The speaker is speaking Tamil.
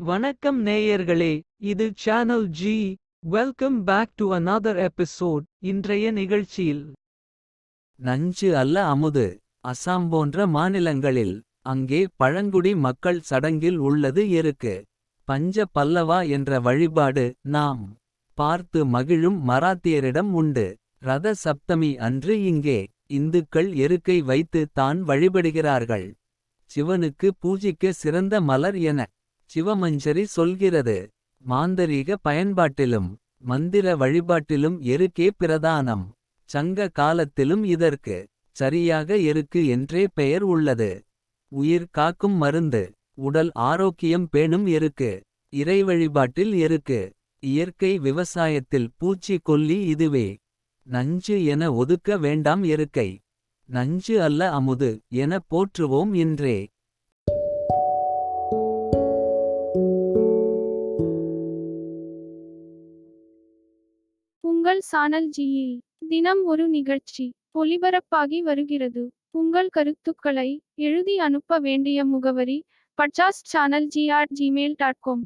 வணக்கம் நேயர்களே இது channel G welcome back to another episode இன்றைய நிகழ்ச்சியில் நஞ்சு அல்ல அமுது அசாம் போன்ற மாநிலங்களில் அங்கே பழங்குடி மக்கள் சடங்கில் உள்ளது எருக்கு. பஞ்ச பல்லவா என்ற வழிபாடு நாம் பார்த்து மகிழும் மராத்தியரிடம் உண்டு. ரத சப்தமி அன்று இங்கே இந்துக்கள் எருக்கை வைத்து தான் வழிபடுகிறார்கள். சிவனுக்கு பூஜிக்க சிறந்த மலர் என சிவமஞ்சரி சொல்கிறது மாந்தரீக பயன்பாட்டிலும் மந்திர வழிபாட்டிலும் எருக்கே பிரதானம். சங்க காலத்திலும் இதற்கு சரியாக எருக்கு என்றே பெயர் உள்ளது. உயிர் காக்கும் மருந்து உடல் ஆரோக்கியம் பேணும் எருக்கு இறை வழிபாட்டில் எருக்கு இயற்கை விவசாயத்தில் பூச்சி கொல்லி இதுவே. நஞ்சு என ஒதுக்க வேண்டாம் எருக்கை. நஞ்சு அல்ல அமுது என போற்றுவோம் இன்றே உங்கள் சானல் ஜியில் தினம் ஒரு நிகழ்ச்சி ஒலிபரப்பாகி வருகிறது. உங்கள் கருத்துக்களை எழுதி அனுப்ப வேண்டிய முகவரி பட்சாஸ் channel G at Gmail dot com